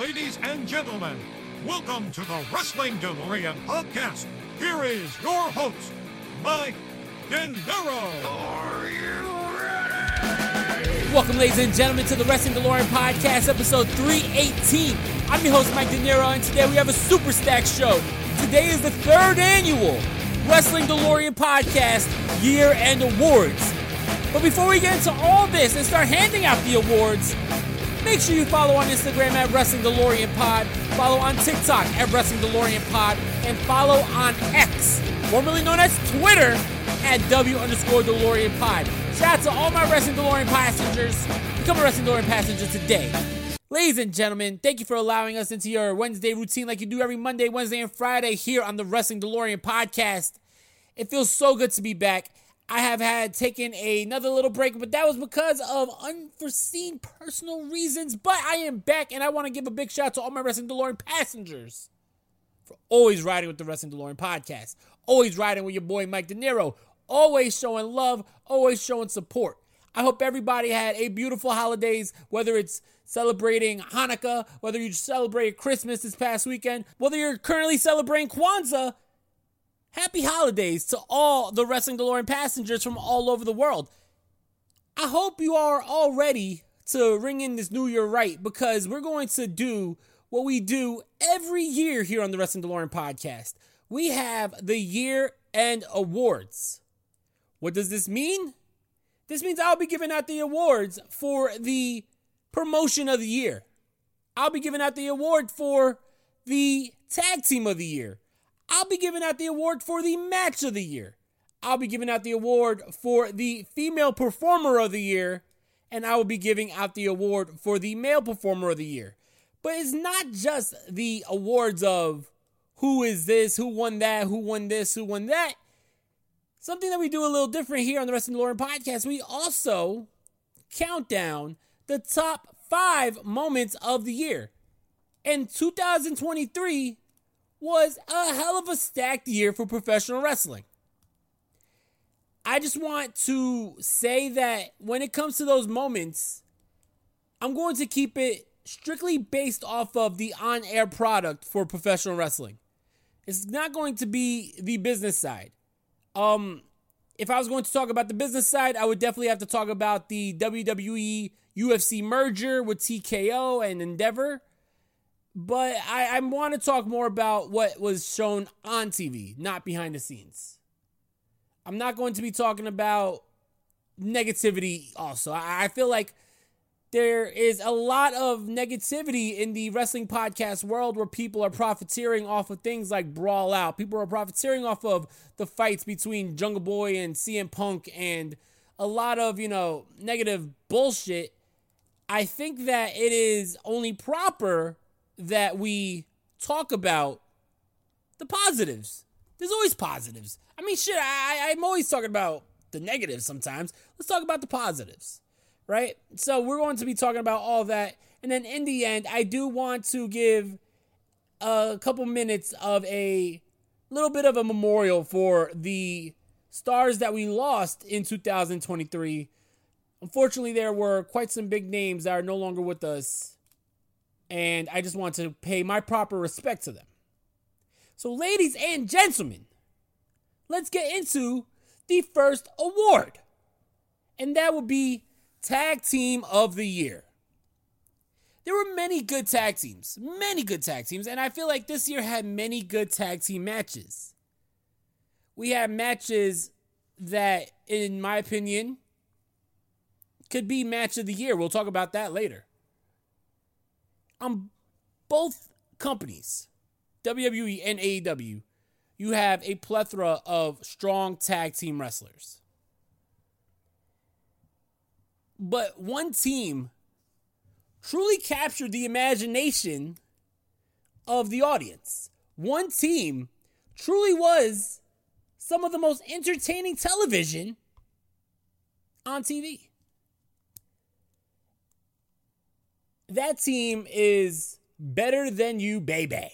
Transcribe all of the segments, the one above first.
Ladies and gentlemen, welcome to the Wrestling DeLorean podcast. Here is your host, Mike Dendero. Welcome, ladies and gentlemen, to the Wrestling DeLorean Podcast, episode 318. I'm your host, Mike DeNiro, and today we have a super stack show. Today is the third annual Wrestling DeLorean Podcast Year End Awards. But before we get into all this and start handing out the awards, make sure you follow on Instagram at Wrestling DeLorean Pod, follow on TikTok at Wrestling DeLorean Pod, and follow on X, formerly known as Twitter, at W underscore DeLorean Pod. Shout out to all my Wrestling DeLorean passengers. Become a Wrestling DeLorean passenger today. Ladies and gentlemen, thank you for allowing us into your Wednesday routine like you do every Monday, Wednesday, and Friday here on the Wrestling DeLorean podcast. It feels so good to be back. I have had taken another little break, but that was because of unforeseen personal reasons. But I am back, and I want to give a big shout out to all my Wrestling DeLorean passengers for always riding with the Wrestling DeLorean podcast, always riding with your boy Mike De Niro, always showing love, always showing support. I hope everybody had a beautiful holidays, whether it's celebrating Hanukkah, whether you celebrated Christmas this past weekend, whether you're currently celebrating Kwanzaa. Happy holidays to all the Wrestling DeLorean passengers from all over the world. I hope you are all ready to ring in this new year right because we're going to do what we do every year here on the Wrestling DeLorean podcast. We have the year end awards. What does this mean? This means I'll be giving out the awards for the promotion of the year. I'll be giving out the award for the tag team of the year. I'll be giving out the award for the match of the year. I'll be giving out the award for the female performer of the year. And I will be giving out the award for the male performer of the year. But it's not just the awards of who is this, who won that, who won this, who won that. Something that we do a little different here on the Wrestling DeLorean podcast, we also count down the top five moments of the year. And 2023 was a hell of a stacked year for professional wrestling. I just want to say that when it comes to those moments, I'm going to keep it strictly based off of the on air product for professional wrestling. It's not going to be the business side. Um, if I was going to talk about the business side, I would definitely have to talk about the WWE UFC merger with TKO and Endeavor. But I, I want to talk more about what was shown on TV, not behind the scenes. I'm not going to be talking about negativity also. I, I feel like there is a lot of negativity in the wrestling podcast world where people are profiteering off of things like Brawl Out. People are profiteering off of the fights between Jungle Boy and CM Punk and a lot of, you know, negative bullshit. I think that it is only proper that we talk about the positives. There's always positives. I mean, shit, I, I'm always talking about the negatives sometimes. Let's talk about the positives, right? So we're going to be talking about all that. And then in the end, I do want to give a couple minutes of a little bit of a memorial for the stars that we lost in 2023. Unfortunately, there were quite some big names that are no longer with us and I just want to pay my proper respect to them. So, ladies and gentlemen, let's get into the first award, and that would be Tag Team of the Year. There were many good tag teams, many good tag teams, and I feel like this year had many good tag team matches. We had matches that, in my opinion, could be match of the year. We'll talk about that later on both companies, WWE and AEW, you have a plethora of strong tag team wrestlers. But one team truly captured the imagination of the audience. One team truly was some of the most entertaining television on TV. That team is better than you, baby.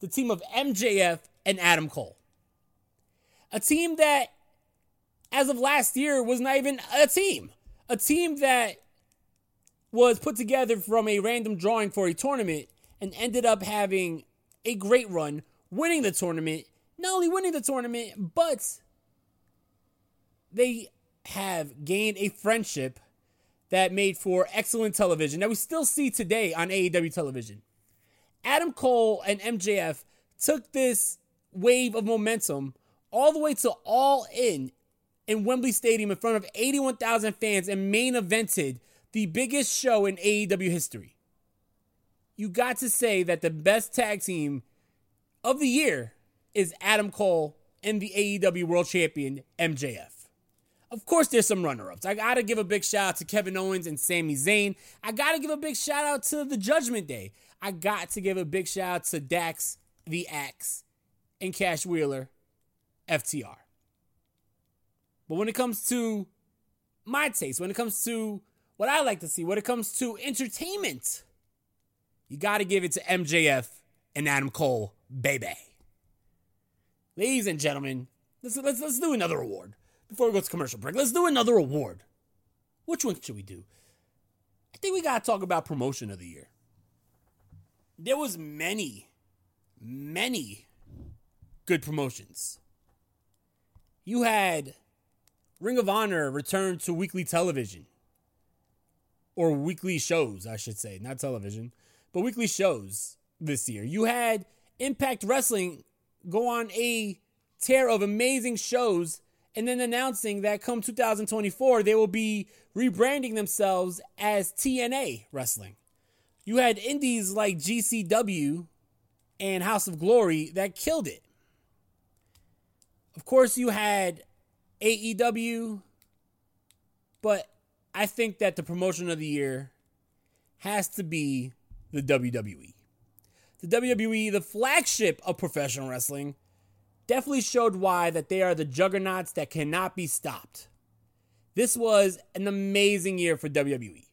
The team of MJF and Adam Cole. A team that, as of last year, was not even a team. A team that was put together from a random drawing for a tournament and ended up having a great run, winning the tournament. Not only winning the tournament, but they have gained a friendship that made for excellent television that we still see today on AEW television. Adam Cole and MJF took this wave of momentum all the way to all in in Wembley Stadium in front of 81,000 fans and main evented the biggest show in AEW history. You got to say that the best tag team of the year is Adam Cole and the AEW World Champion MJF. Of course, there's some runner ups. I gotta give a big shout out to Kevin Owens and Sami Zayn. I gotta give a big shout out to the Judgment Day. I got to give a big shout out to Dax the Axe and Cash Wheeler FTR. But when it comes to my taste, when it comes to what I like to see, when it comes to entertainment, you got to give it to MJF and Adam Cole, baby. Ladies and gentlemen, let's, let's, let's do another award before we go to commercial break. Let's do another award. Which one should we do? I think we got to talk about promotion of the year. There was many, many good promotions. You had Ring of Honor return to weekly television. Or weekly shows, I should say. Not television, but weekly shows this year. You had Impact Wrestling go on a tear of amazing shows and then announcing that come 2024, they will be rebranding themselves as TNA Wrestling. You had indies like GCW and House of Glory that killed it. Of course, you had AEW, but I think that the promotion of the year has to be the WWE. The WWE, the flagship of professional wrestling, definitely showed why that they are the juggernauts that cannot be stopped. This was an amazing year for WWE.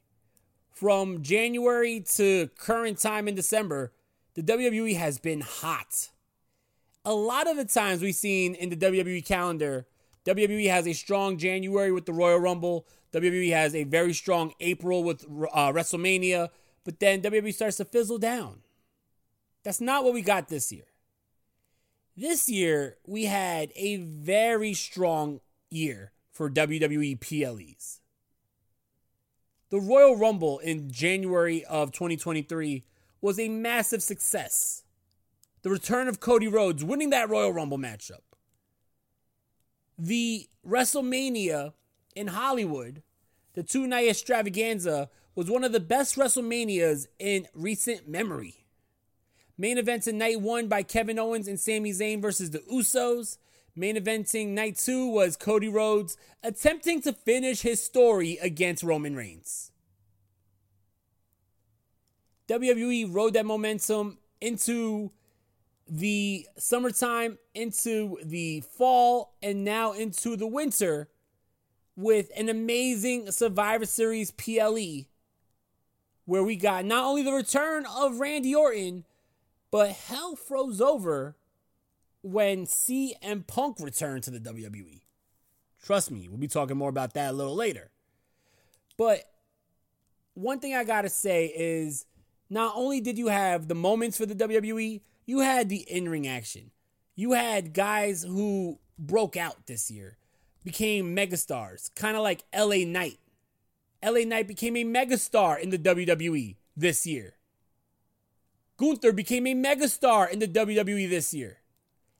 From January to current time in December, the WWE has been hot. A lot of the times we've seen in the WWE calendar, WWE has a strong January with the Royal Rumble. WWE has a very strong April with uh, WrestleMania, but then WWE starts to fizzle down. That's not what we got this year. This year, we had a very strong year for WWE PLEs. The Royal Rumble in January of 2023 was a massive success. The return of Cody Rhodes winning that Royal Rumble matchup. The WrestleMania in Hollywood, the two night extravaganza, was one of the best WrestleManias in recent memory. Main events in night one by Kevin Owens and Sami Zayn versus the Usos. Main eventing night two was Cody Rhodes attempting to finish his story against Roman Reigns. WWE rode that momentum into the summertime, into the fall, and now into the winter with an amazing Survivor Series PLE where we got not only the return of Randy Orton, but hell froze over when CM Punk returned to the WWE. Trust me, we'll be talking more about that a little later. But one thing I gotta say is not only did you have the moments for the WWE, you had the in ring action. You had guys who broke out this year, became megastars, kind of like LA Knight. LA Knight became a megastar in the WWE this year. Gunther became a megastar in the WWE this year,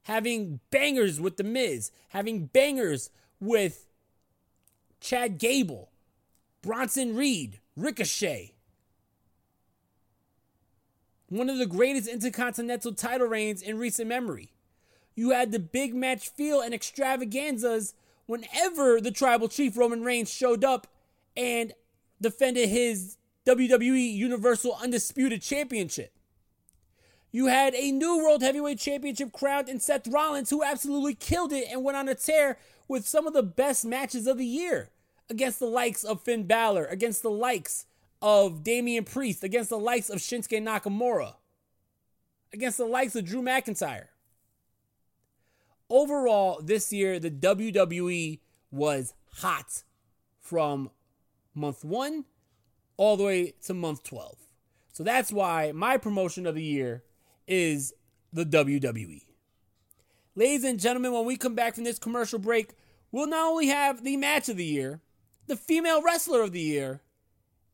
having bangers with The Miz, having bangers with Chad Gable, Bronson Reed, Ricochet. One of the greatest intercontinental title reigns in recent memory. You had the big match feel and extravaganzas whenever the tribal chief Roman Reigns showed up and defended his WWE Universal Undisputed Championship. You had a new World Heavyweight Championship crowned in Seth Rollins, who absolutely killed it and went on a tear with some of the best matches of the year against the likes of Finn Balor, against the likes of Damian Priest, against the likes of Shinsuke Nakamura, against the likes of Drew McIntyre. Overall, this year, the WWE was hot from month one all the way to month 12. So that's why my promotion of the year is the WWE. Ladies and gentlemen, when we come back from this commercial break, we'll not only have the match of the year, the female wrestler of the year,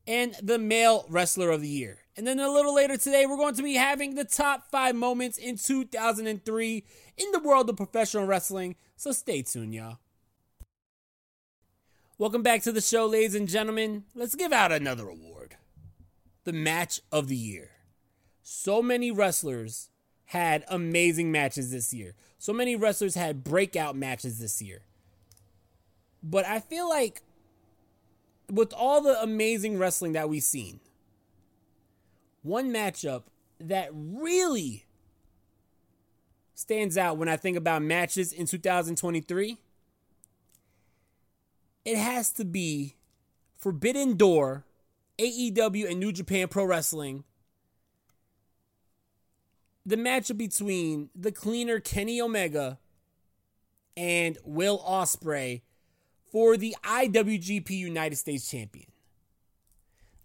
and the male wrestler of the year. And then a little later today, we're going to be having the top five moments in 2003 in the world of professional wrestling. So stay tuned, y'all. Welcome back to the show, ladies and gentlemen. Let's give out another award the match of the year. So many wrestlers had amazing matches this year. So many wrestlers had breakout matches this year. But I feel like with all the amazing wrestling that we've seen, one matchup that really stands out when I think about matches in 2023, it has to be Forbidden Door, AEW, and New Japan Pro Wrestling. The matchup between the cleaner Kenny Omega and Will Ospreay for the IWGP United States Champion.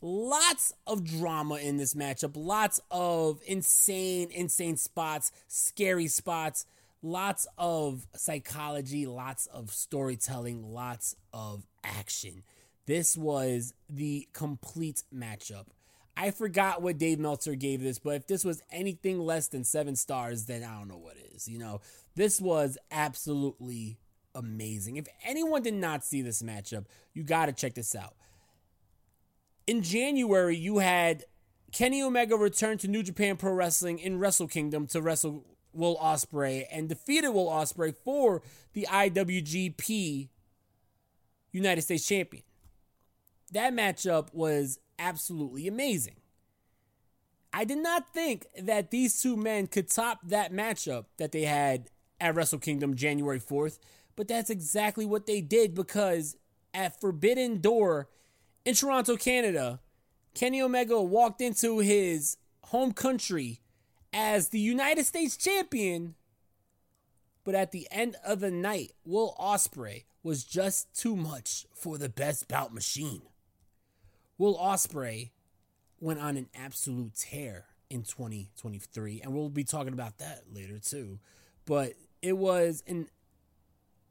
Lots of drama in this matchup, lots of insane, insane spots, scary spots, lots of psychology, lots of storytelling, lots of action. This was the complete matchup. I forgot what Dave Meltzer gave this, but if this was anything less than seven stars, then I don't know what is. You know, this was absolutely amazing. If anyone did not see this matchup, you got to check this out. In January, you had Kenny Omega return to New Japan Pro Wrestling in Wrestle Kingdom to wrestle Will Ospreay and defeated Will Ospreay for the IWGP United States Champion. That matchup was absolutely amazing. I did not think that these two men could top that matchup that they had at Wrestle Kingdom January 4th. But that's exactly what they did because at Forbidden Door in Toronto, Canada, Kenny Omega walked into his home country as the United States champion. But at the end of the night, Will Ospreay was just too much for the best bout machine. Will Ospreay went on an absolute tear in 2023, and we'll be talking about that later too. But it was an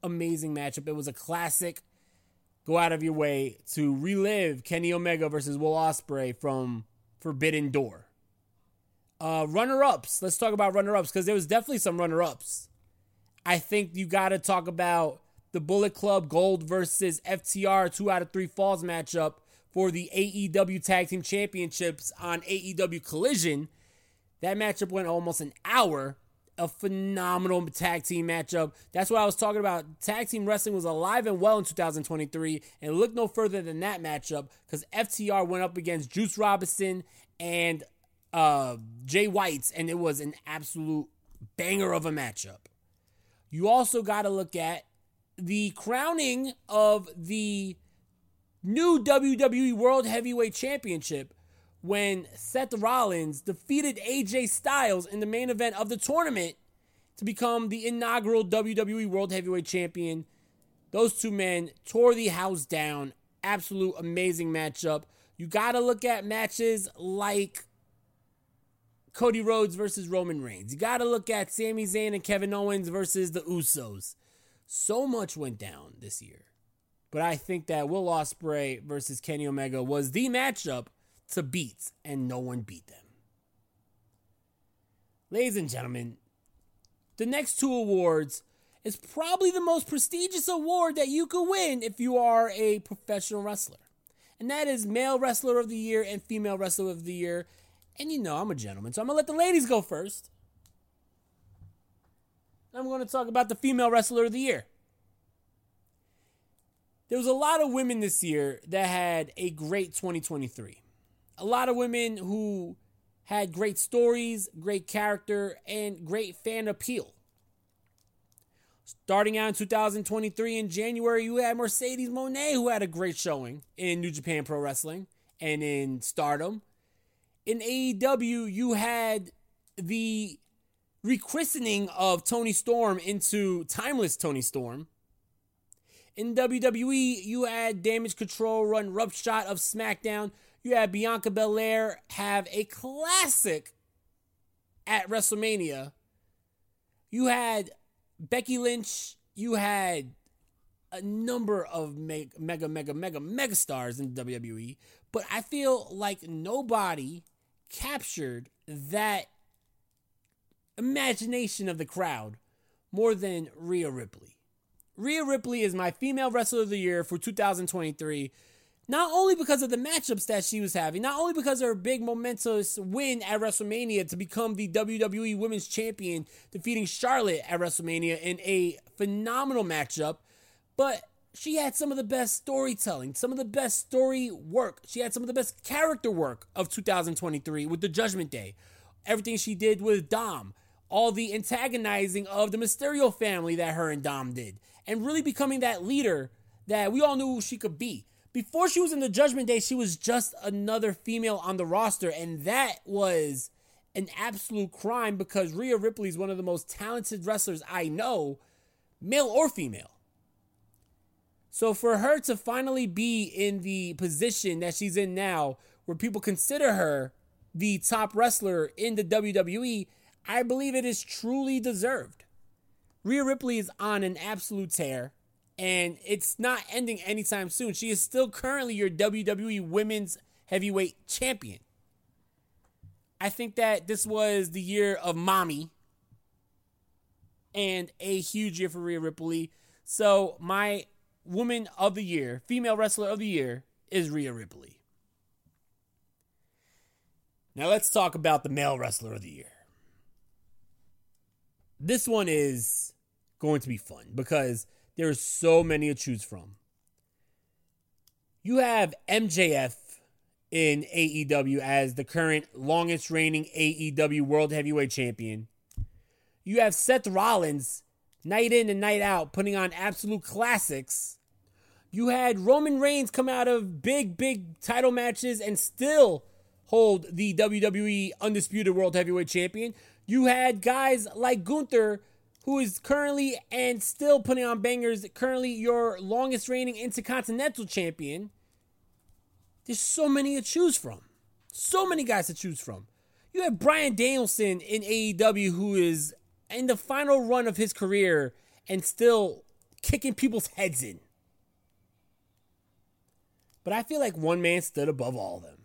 amazing matchup. It was a classic. Go out of your way to relive Kenny Omega versus Will Ospreay from Forbidden Door. Uh, runner ups. Let's talk about runner ups because there was definitely some runner ups. I think you got to talk about the Bullet Club Gold versus FTR two out of three falls matchup for the AEW Tag Team Championships on AEW Collision. That matchup went almost an hour a phenomenal tag team matchup. That's what I was talking about. Tag team wrestling was alive and well in 2023, and look no further than that matchup because FTR went up against Juice Robinson and uh, Jay White's, and it was an absolute banger of a matchup. You also got to look at the crowning of the new WWE World Heavyweight Championship when Seth Rollins defeated AJ Styles in the main event of the tournament to become the inaugural WWE World Heavyweight Champion. Those two men tore the house down. Absolute amazing matchup. You got to look at matches like Cody Rhodes versus Roman Reigns. You got to look at Sami Zayn and Kevin Owens versus the Usos. So much went down this year. But I think that Will Ospreay versus Kenny Omega was the matchup to beat, and no one beat them. Ladies and gentlemen, the next two awards is probably the most prestigious award that you could win if you are a professional wrestler. And that is Male Wrestler of the Year and Female Wrestler of the Year. And you know, I'm a gentleman, so I'm going to let the ladies go first. I'm going to talk about the Female Wrestler of the Year. There was a lot of women this year that had a great 2023 a lot of women who had great stories, great character, and great fan appeal. Starting out in 2023 in January, you had Mercedes Moné, who had a great showing in New Japan Pro Wrestling and in Stardom. In AEW, you had the rechristening of Toni Storm into Timeless Toni Storm. In WWE, you had Damage Control run Rough Shot of SmackDown You had Bianca Belair have a classic at WrestleMania. You had Becky Lynch. You had a number of mega, mega, mega, mega, mega stars in WWE. But I feel like nobody captured that imagination of the crowd more than Rhea Ripley. Rhea Ripley is my female wrestler of the year for 2023. Not only because of the matchups that she was having, not only because of her big momentous win at WrestleMania to become the WWE Women's Champion, defeating Charlotte at WrestleMania in a phenomenal matchup, but she had some of the best storytelling, some of the best story work. She had some of the best character work of 2023 with the Judgment Day. Everything she did with Dom, all the antagonizing of the Mysterio family that her and Dom did, and really becoming that leader that we all knew she could be. Before she was in the Judgment Day, she was just another female on the roster, and that was an absolute crime because Rhea Ripley is one of the most talented wrestlers I know, male or female. So for her to finally be in the position that she's in now, where people consider her the top wrestler in the WWE, I believe it is truly deserved. Rhea Ripley is on an absolute tear, and it's not ending anytime soon. She is still currently your WWE Women's Heavyweight Champion. I think that this was the year of mommy and a huge year for Rhea Ripley. So, my woman of the year, female wrestler of the year, is Rhea Ripley. Now, let's talk about the male wrestler of the year. This one is going to be fun because there's so many to choose from. You have MJF in AEW as the current longest reigning AEW World Heavyweight Champion. You have Seth Rollins night in and night out putting on absolute classics. You had Roman Reigns come out of big, big title matches and still hold the WWE Undisputed World Heavyweight Champion. You had guys like Gunther who is currently and still putting on bangers, currently your longest reigning Intercontinental Champion. There's so many to choose from. So many guys to choose from. You have Bryan Danielson in AEW, who is in the final run of his career and still kicking people's heads in. But I feel like one man stood above all of them,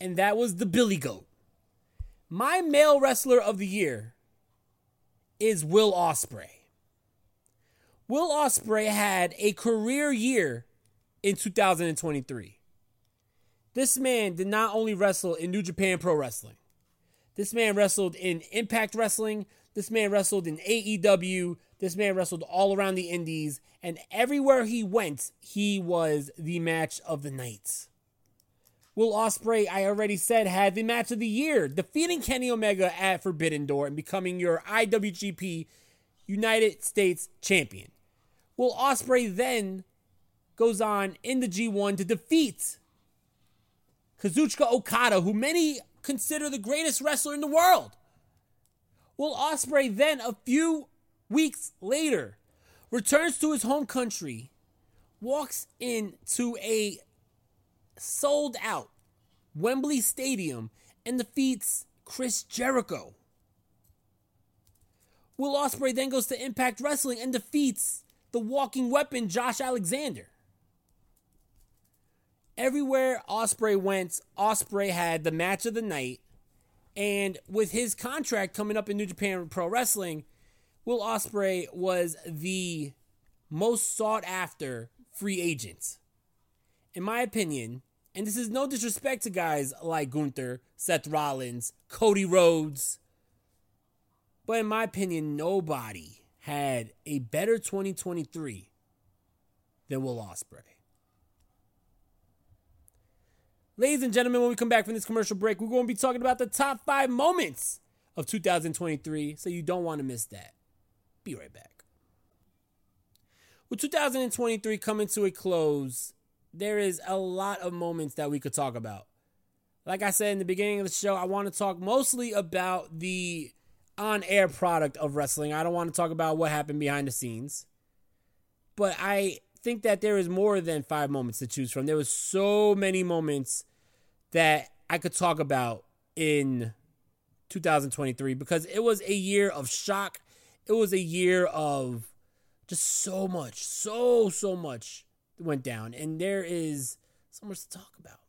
and that was the Billy Goat. My male wrestler of the year is Will Ospreay. Will Ospreay had a career year in 2023. This man did not only wrestle in New Japan Pro Wrestling. This man wrestled in Impact Wrestling. This man wrestled in AEW. This man wrestled all around the indies. And everywhere he went, he was the match of the night. Will Ospreay, I already said, had the match of the year, defeating Kenny Omega at Forbidden Door and becoming your IWGP United States champion. Will Ospreay then goes on in the G1 to defeat Kazuchika Okada, who many consider the greatest wrestler in the world. Will Ospreay then, a few weeks later, returns to his home country, walks into a sold out Wembley Stadium and defeats Chris Jericho. Will Ospreay then goes to Impact Wrestling and defeats the walking weapon Josh Alexander. Everywhere Ospreay went, Ospreay had the match of the night. And with his contract coming up in New Japan Pro Wrestling, Will Ospreay was the most sought after free agent in my opinion, and this is no disrespect to guys like Gunther, Seth Rollins, Cody Rhodes, but in my opinion, nobody had a better 2023 than Will Ospreay. Ladies and gentlemen, when we come back from this commercial break, we're going to be talking about the top five moments of 2023, so you don't want to miss that. Be right back. With 2023 coming to a close, there is a lot of moments that we could talk about. Like I said in the beginning of the show, I want to talk mostly about the on air product of wrestling. I don't want to talk about what happened behind the scenes. But I think that there is more than five moments to choose from. There was so many moments that I could talk about in 2023 because it was a year of shock. It was a year of just so much, so, so much went down. And there is so much to talk about.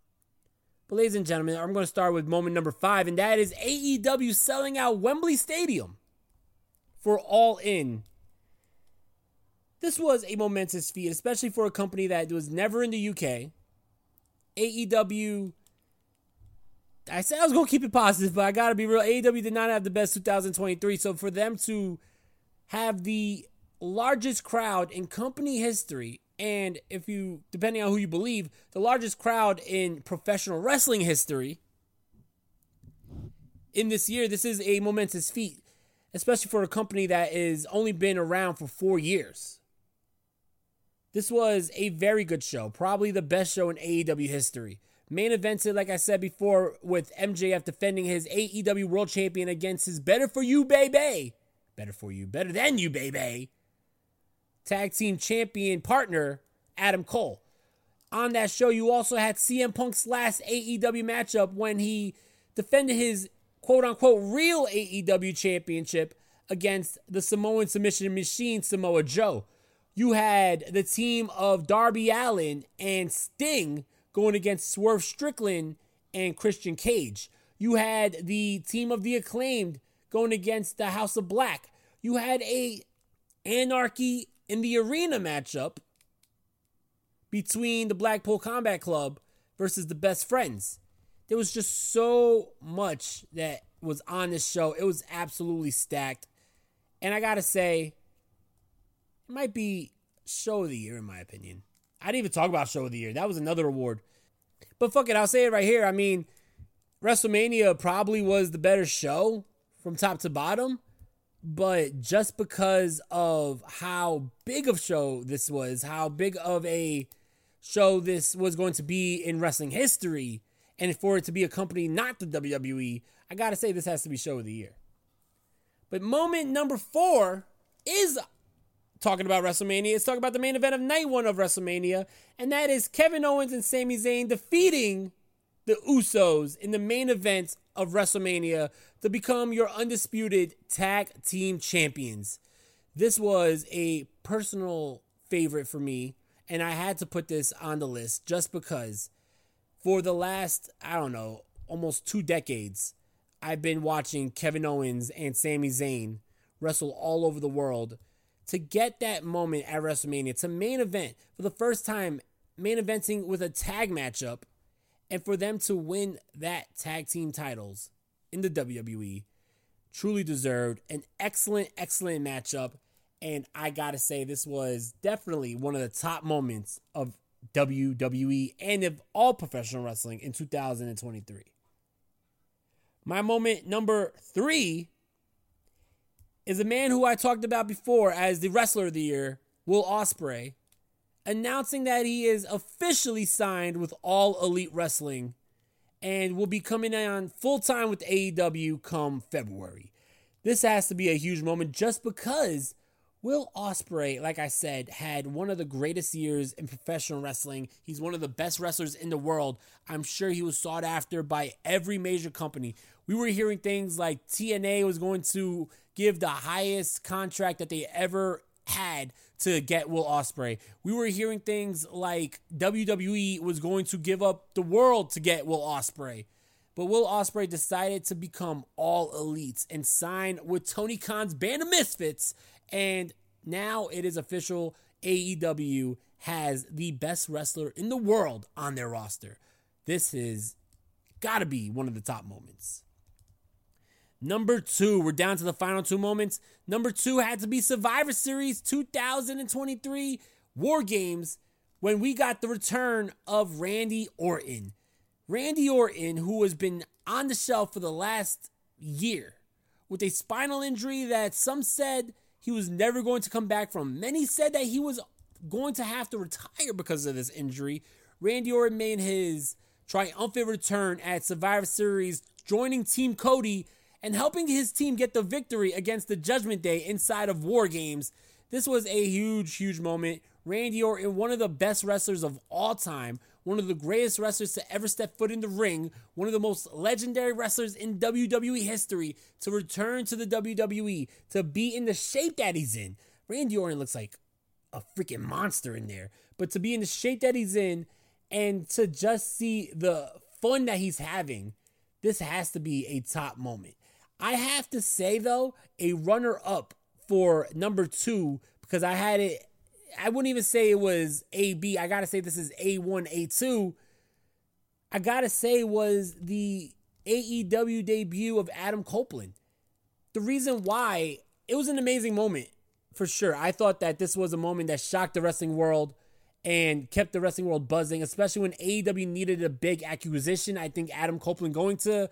But, ladies and gentlemen, I'm going to start with moment number five, and that is AEW selling out Wembley Stadium for All In. This was a momentous feat, especially for a company that was never in the UK. AEW I said I was gonna keep it positive, but I gotta be real. AEW did not have the best 2023, so for them to have the largest crowd in company history, and if you, depending on who you believe, the largest crowd in professional wrestling history in this year, this is a momentous feat, especially for a company that has only been around for four years. This was a very good show, probably the best show in AEW history. Main evented, like I said before, with MJF defending his AEW World Champion against his Better For You Baby. Better For You, better than you, baby. Tag Team Champion partner, Adam Cole. On that show, you also had CM Punk's last AEW matchup when he defended his quote unquote real AEW championship against the Samoan submission machine, Samoa Joe. You had the team of Darby Allin and Sting going against Swerve Strickland and Christian Cage. You had the team of the acclaimed going against the House of Black. You had a Anarchy in the Arena matchup between the Blackpool Combat Club versus the Best Friends. There was just so much that was on this show. It was absolutely stacked. And I got to say, it might be show of the year in my opinion. I didn't even talk about show of the year. That was another award. But fuck it, I'll say it right here. I mean, WrestleMania probably was the better show from top to bottom, but just because of how big of show this was, how big of a show this was going to be in wrestling history, and for it to be a company not the WWE, I gotta say this has to be show of the year. But moment number four is talking about WrestleMania. It's talking about the main event of night one of WrestleMania, and that is Kevin Owens and Sami Zayn defeating the Usos in the main event of WrestleMania to become your undisputed tag team champions. This was a personal favorite for me, and I had to put this on the list just because for the last, I don't know, almost two decades, I've been watching Kevin Owens and Sami Zayn wrestle all over the world to get that moment at WrestleMania, to main event for the first time, main eventing with a tag matchup, and for them to win that tag team titles in the WWE, truly deserved an excellent, excellent matchup. And I gotta say, this was definitely one of the top moments of WWE and of all professional wrestling in 2023. My moment number three is a man who I talked about before as the wrestler of the year, Will Ospreay, announcing that he is officially signed with All Elite Wrestling and will be coming on full time with AEW come February. This has to be a huge moment just because Will Ospreay, like I said, had one of the greatest years in professional wrestling. He's one of the best wrestlers in the world. I'm sure he was sought after by every major company. We were hearing things like TNA was going to give the highest contract that they ever had to get Will Ospreay. We were hearing things like WWE was going to give up the world to get Will Ospreay. But Will Ospreay decided to become all elites and sign with Tony Khan's Band of Misfits. And now it is official AEW has the best wrestler in the world on their roster. This is got to be one of the top moments. Number two, we're down to the final two moments. Number two had to be Survivor Series 2023 War Games when we got the return of Randy Orton. Randy Orton, who has been on the shelf for the last year with a spinal injury that some said he was never going to come back from. Many said that he was going to have to retire because of this injury. Randy Orton made his triumphant return at Survivor Series, joining Team Cody and helping his team get the victory against the Judgment Day inside of War Games. This was a huge, huge moment. Randy Orton, one of the best wrestlers of all time, one of the greatest wrestlers to ever step foot in the ring, one of the most legendary wrestlers in WWE history, to return to the WWE, to be in the shape that he's in. Randy Orton looks like a freaking monster in there, but to be in the shape that he's in and to just see the fun that he's having, this has to be a top moment. I have to say, though, a runner up for number two, because I had it I wouldn't even say it was A B. I gotta say this is A one, A two. I gotta say was the AEW debut of Adam Copeland. The reason why it was an amazing moment for sure. I thought that this was a moment that shocked the wrestling world and kept the wrestling world buzzing, especially when AEW needed a big acquisition. I think Adam Copeland going to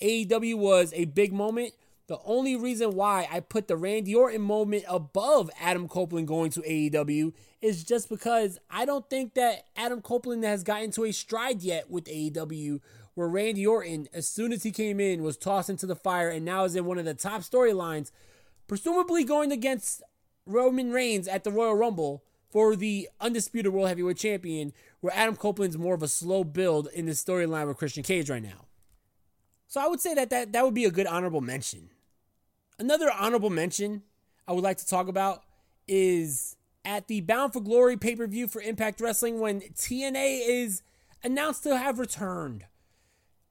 AEW was a big moment. The only reason why I put the Randy Orton moment above Adam Copeland going to AEW is just because I don't think that Adam Copeland has gotten to a stride yet with AEW where Randy Orton, as soon as he came in, was tossed into the fire and now is in one of the top storylines, presumably going against Roman Reigns at the Royal Rumble for the undisputed World Heavyweight Champion, where Adam Copeland's more of a slow build in the storyline with Christian Cage right now. So I would say that, that that would be a good honorable mention. Another honorable mention I would like to talk about is at the Bound for Glory pay per view for Impact Wrestling when TNA is announced to have returned.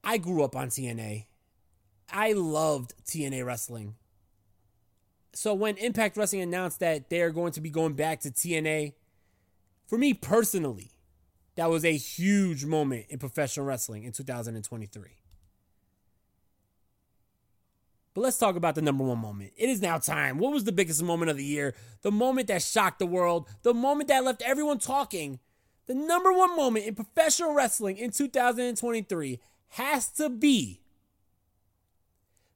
I grew up on TNA. I loved TNA wrestling. So when Impact Wrestling announced that they're going to be going back to TNA, for me personally, that was a huge moment in professional wrestling in 2023. But let's talk about the number one moment. It is now time. What was the biggest moment of the year? The moment that shocked the world, the moment that left everyone talking. The number one moment in professional wrestling in 2023 has to be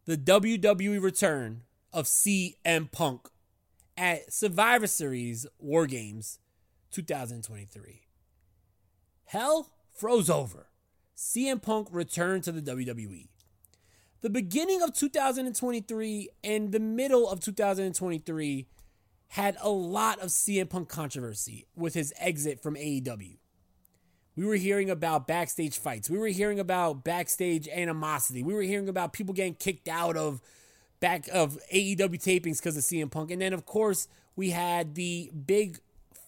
the WWE return of CM Punk at Survivor Series War Games 2023. Hell froze over. CM Punk returned to the WWE the beginning of 2023 and the middle of 2023 had a lot of CM Punk controversy with his exit from AEW. We were hearing about backstage fights. We were hearing about backstage animosity. We were hearing about people getting kicked out of back of AEW tapings because of CM Punk. And then of course, we had the big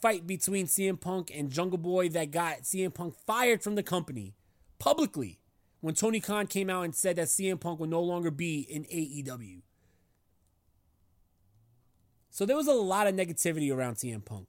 fight between CM Punk and Jungle Boy that got CM Punk fired from the company publicly when Tony Khan came out and said that CM Punk will no longer be in AEW. So there was a lot of negativity around CM Punk.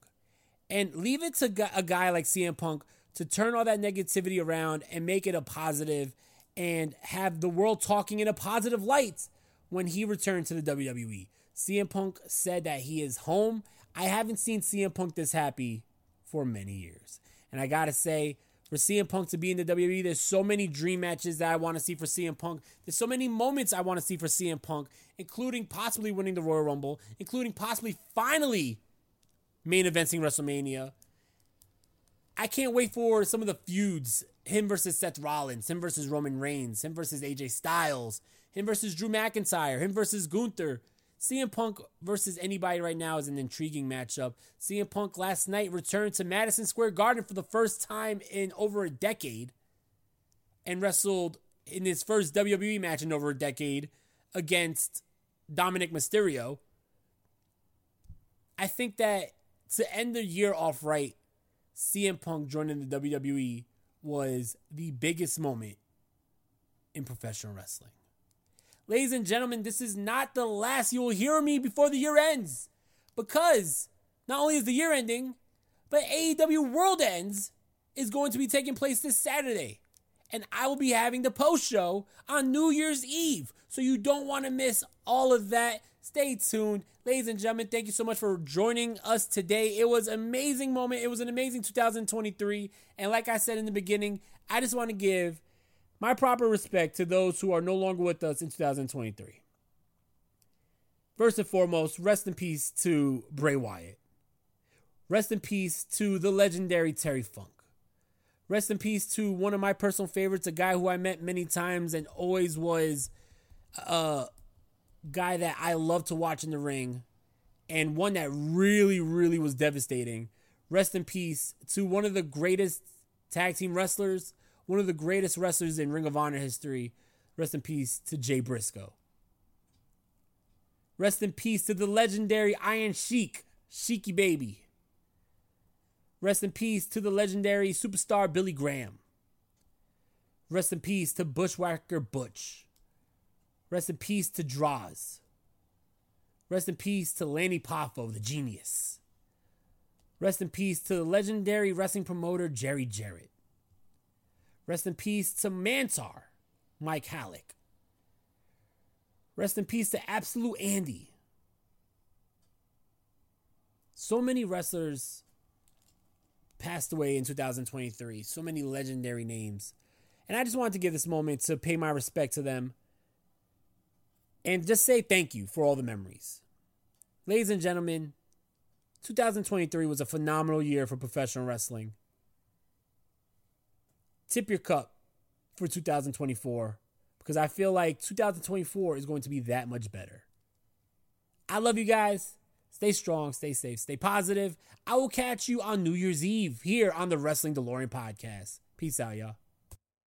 And leave it to a guy like CM Punk to turn all that negativity around and make it a positive and have the world talking in a positive light when he returned to the WWE. CM Punk said that he is home. I haven't seen CM Punk this happy for many years. And I got to say, for CM Punk to be in the WWE. There's so many dream matches that I want to see for CM Punk. There's so many moments I want to see for CM Punk, including possibly winning the Royal Rumble, including possibly finally main eventing WrestleMania. I can't wait for some of the feuds. Him versus Seth Rollins, him versus Roman Reigns, him versus AJ Styles, him versus Drew McIntyre, him versus Gunther. CM Punk versus anybody right now is an intriguing matchup. CM Punk last night returned to Madison Square Garden for the first time in over a decade and wrestled in his first WWE match in over a decade against Dominic Mysterio. I think that to end the year off right, CM Punk joining the WWE was the biggest moment in professional wrestling. Ladies and gentlemen, this is not the last you will hear me before the year ends. Because not only is the year ending, but AEW Worlds End is going to be taking place this Saturday. And I will be having the post show on New Year's Eve. So you don't want to miss all of that. Stay tuned. Ladies and gentlemen, thank you so much for joining us today. It was an amazing moment. It was an amazing 2023. And like I said in the beginning, I just want to give my proper respect to those who are no longer with us in 2023. First and foremost, rest in peace to Bray Wyatt. Rest in peace to the legendary Terry Funk. Rest in peace to one of my personal favorites, a guy who I met many times and always was a guy that I love to watch in the ring. and one that really, really was devastating. Rest in peace to one of the greatest tag team wrestlers, one of the greatest wrestlers in Ring of Honor history. Rest in peace to Jay Briscoe. Rest in peace to the legendary Iron Sheik, Sheiky Baby. Rest in peace to the legendary superstar Billy Graham. Rest in peace to Bushwhacker Butch. Rest in peace to Draws. Rest in peace to Lanny Poffo, the genius. Rest in peace to the legendary wrestling promoter Jerry Jarrett. Rest in peace to Mantaur, Mike Halac. Rest in peace to Absolute Andy. So many wrestlers passed away in 2023. So many legendary names. And I just wanted to give this moment to pay my respect to them and just say thank you for all the memories. Ladies and gentlemen, 2023 was a phenomenal year for professional wrestling. Tip your cup for 2024 because I feel like 2024 is going to be that much better. I love you guys. Stay strong, stay safe, stay positive. I will catch you on New Year's Eve here on the Wrestling DeLorean podcast. Peace out, y'all.